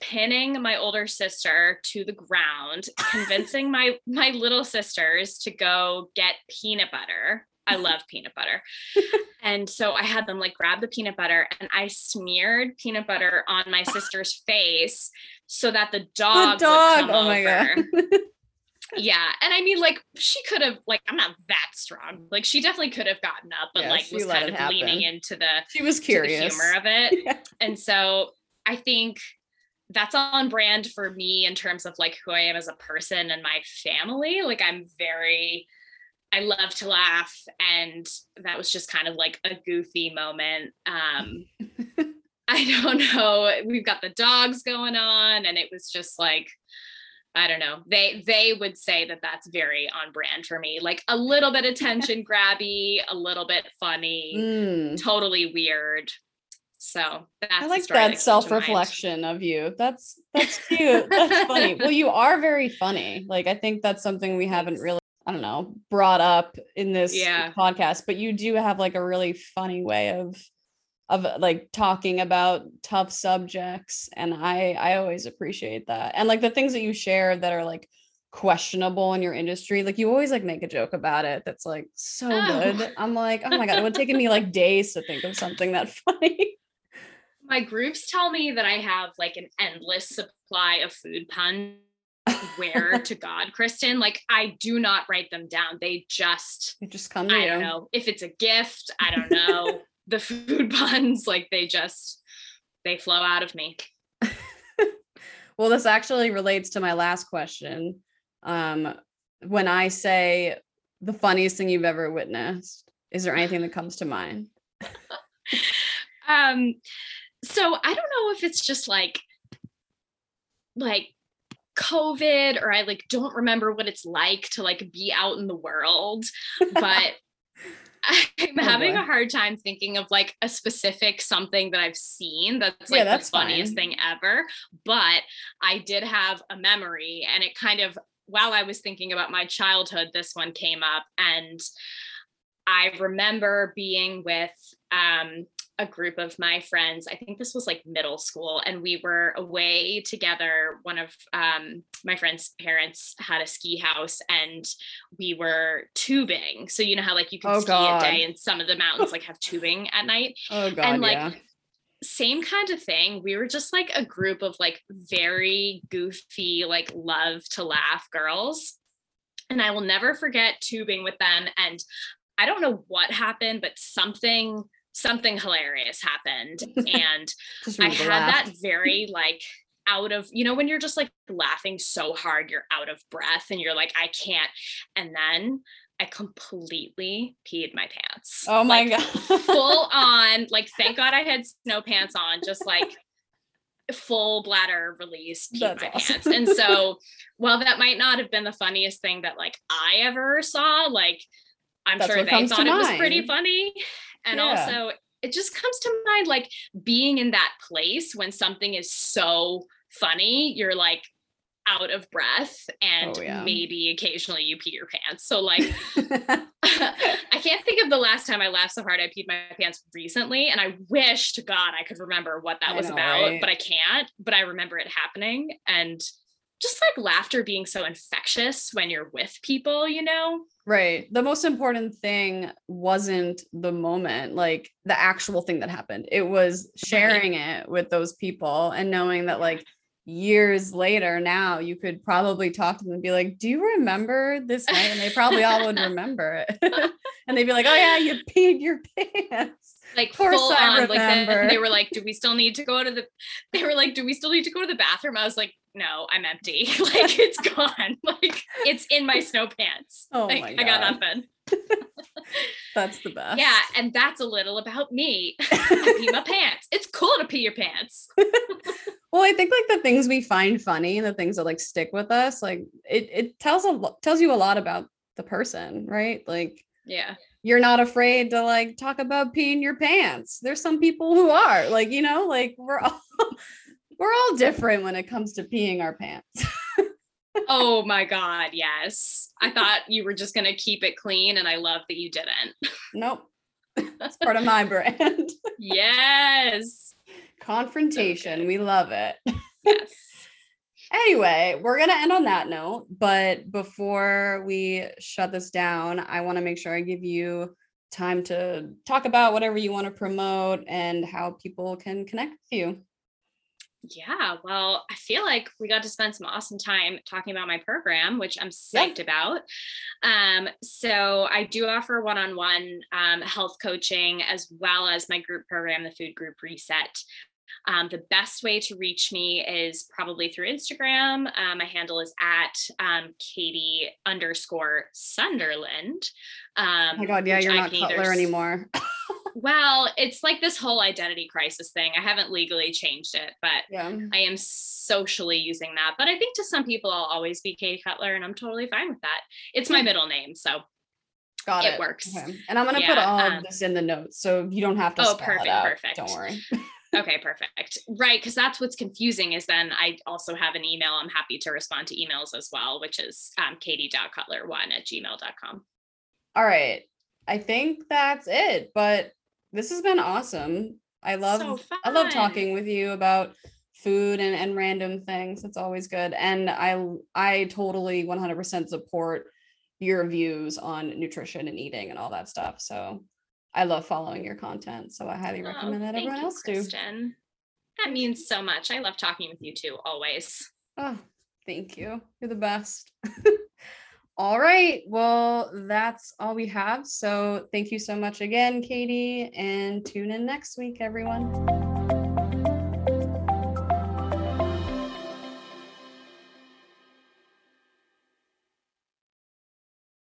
pinning my older sister to the ground, convincing my my little sisters to go get peanut butter. I love peanut butter. and so I had them like grab the peanut butter and I smeared peanut butter on my sister's face so that the dog, the dog. oh my over. god. yeah and i mean like she could have like i'm not that strong like she definitely could have gotten up but yeah, like was kind of happen. leaning into the she was curious humor of it yeah. and so I think that's on brand for me in terms of like who I am as a person and my family. Like I'm very I love to laugh and that was just kind of like a goofy moment. Um I don't know. We've got the dogs going on and it was just like I don't know. They they would say that that's very on brand for me. Like a little bit attention grabby, a little bit funny, mm. totally weird. So that's I like that self-reflection of you. That's that's cute. That's funny. Well, you are very funny. Like I think that's something we haven't really I don't know, brought up in this yeah. podcast, but you do have like a really funny way of of like talking about tough subjects and I I always appreciate that. And like the things that you share that are like questionable in your industry, like you always like make a joke about it that's like so oh. good. I'm like, "Oh my god, it would take me like days to think of something that funny." my groups tell me that I have like an endless supply of food puns. Where to God, Kristen? Like I do not write them down. They just they just come to I you. don't know if it's a gift. I don't know the food puns. Like they just they flow out of me. well, this actually relates to my last question. Um, when I say the funniest thing you've ever witnessed, is there anything that comes to mind? um so I don't know if it's just like like COVID or I like don't remember what it's like to like be out in the world, but I'm oh having boy. a hard time thinking of like a specific something that I've seen that's like yeah, that's the funniest fine. thing ever. But I did have a memory and it kind of while I was thinking about my childhood, this one came up and I remember being with um, a group of my friends. I think this was like middle school, and we were away together. One of um, my friend's parents had a ski house, and we were tubing. So you know how like you can oh, ski God. at day, and some of the mountains like have tubing at night. Oh God, and like. Yeah. Same kind of thing. We were just like a group of like very goofy, like love to laugh girls. And I will never forget tubing with them. And I don't know what happened, but something something hilarious happened. And i had laugh. that very like out of you know when you're just like laughing so hard you're out of breath and you're like i can't. And then i completely peed my pants. Oh my like, god. full on like thank god i had snow pants on just like full bladder release peed That's my awesome. pants. And so while that might not have been the funniest thing that like i ever saw like i'm That's sure they thought it was pretty funny and yeah. also, it just comes to mind like being in that place when something is so funny, you're like, out of breath and oh, yeah. maybe occasionally you pee your pants. So like I can't think of the last time I laughed so hard I peed my pants recently and I wish to god I could remember what that I was know, about, right? but I can't, but I remember it happening and just like laughter being so infectious when you're with people, you know? Right. The most important thing wasn't the moment, like the actual thing that happened. It was sharing right. it with those people and knowing that, like, years later now you could probably talk to them and be like do you remember this night and they probably all would remember it and they'd be like oh yeah you peed your pants like full on like they, they were like do we still need to go to the they were like do we still need to go to the bathroom i was like no, I'm empty. like it's gone. Like it's in my snow pants. Oh like, my God. I got nothing. that's the best. Yeah, and that's a little about me. I pee my pants. It's cool to pee your pants. well, I think like the things we find funny and the things that like stick with us, like it it tells a tells you a lot about the person, right? Like yeah. You're not afraid to like talk about peeing your pants. There's some people who are like, you know, like we're all we're all different when it comes to peeing our pants. oh my God. Yes. I thought you were just going to keep it clean, and I love that you didn't. Nope. That's part of my brand. yes. Confrontation. Okay. We love it. Yes. anyway, we're going to end on that note. But before we shut this down, I want to make sure I give you time to talk about whatever you want to promote and how people can connect with you. Yeah, well, I feel like we got to spend some awesome time talking about my program, which I'm psyched about. Um, so I do offer one-on-one um, health coaching as well as my group program, the Food Group Reset. Um, the best way to reach me is probably through Instagram. Um, my handle is at um, Caite underscore Sunderland. Um, oh my God, yeah, you're not Cutler either... anymore. well, it's like this whole identity crisis thing. I haven't legally changed it, but yeah. I am socially using that. But I think to some people, I'll always be Caite Cutler, and I'm totally fine with that. It's my middle name, so Got it. It works. Okay. And I'm gonna yeah, put all um, of this in the notes, so you don't have to. Oh, perfect, perfect. Don't worry. okay, perfect. Right, because that's what's confusing. Is then I also have an email. I'm happy to respond to emails as well, which is um, caite.cutler1 at gmail.com. All right. I think that's it. But this has been awesome. I love so I love talking with you about food and, and random things. It's always good. And I I totally 100% support your views on nutrition and eating and all that stuff. So I love following your content. So I highly oh, recommend that everyone you, else Kristen. do. That means so much. I love talking with you too, always. Oh, thank you. You're the best. all right. Well, that's all we have. So thank you so much again, Caite, and tune in next week, everyone.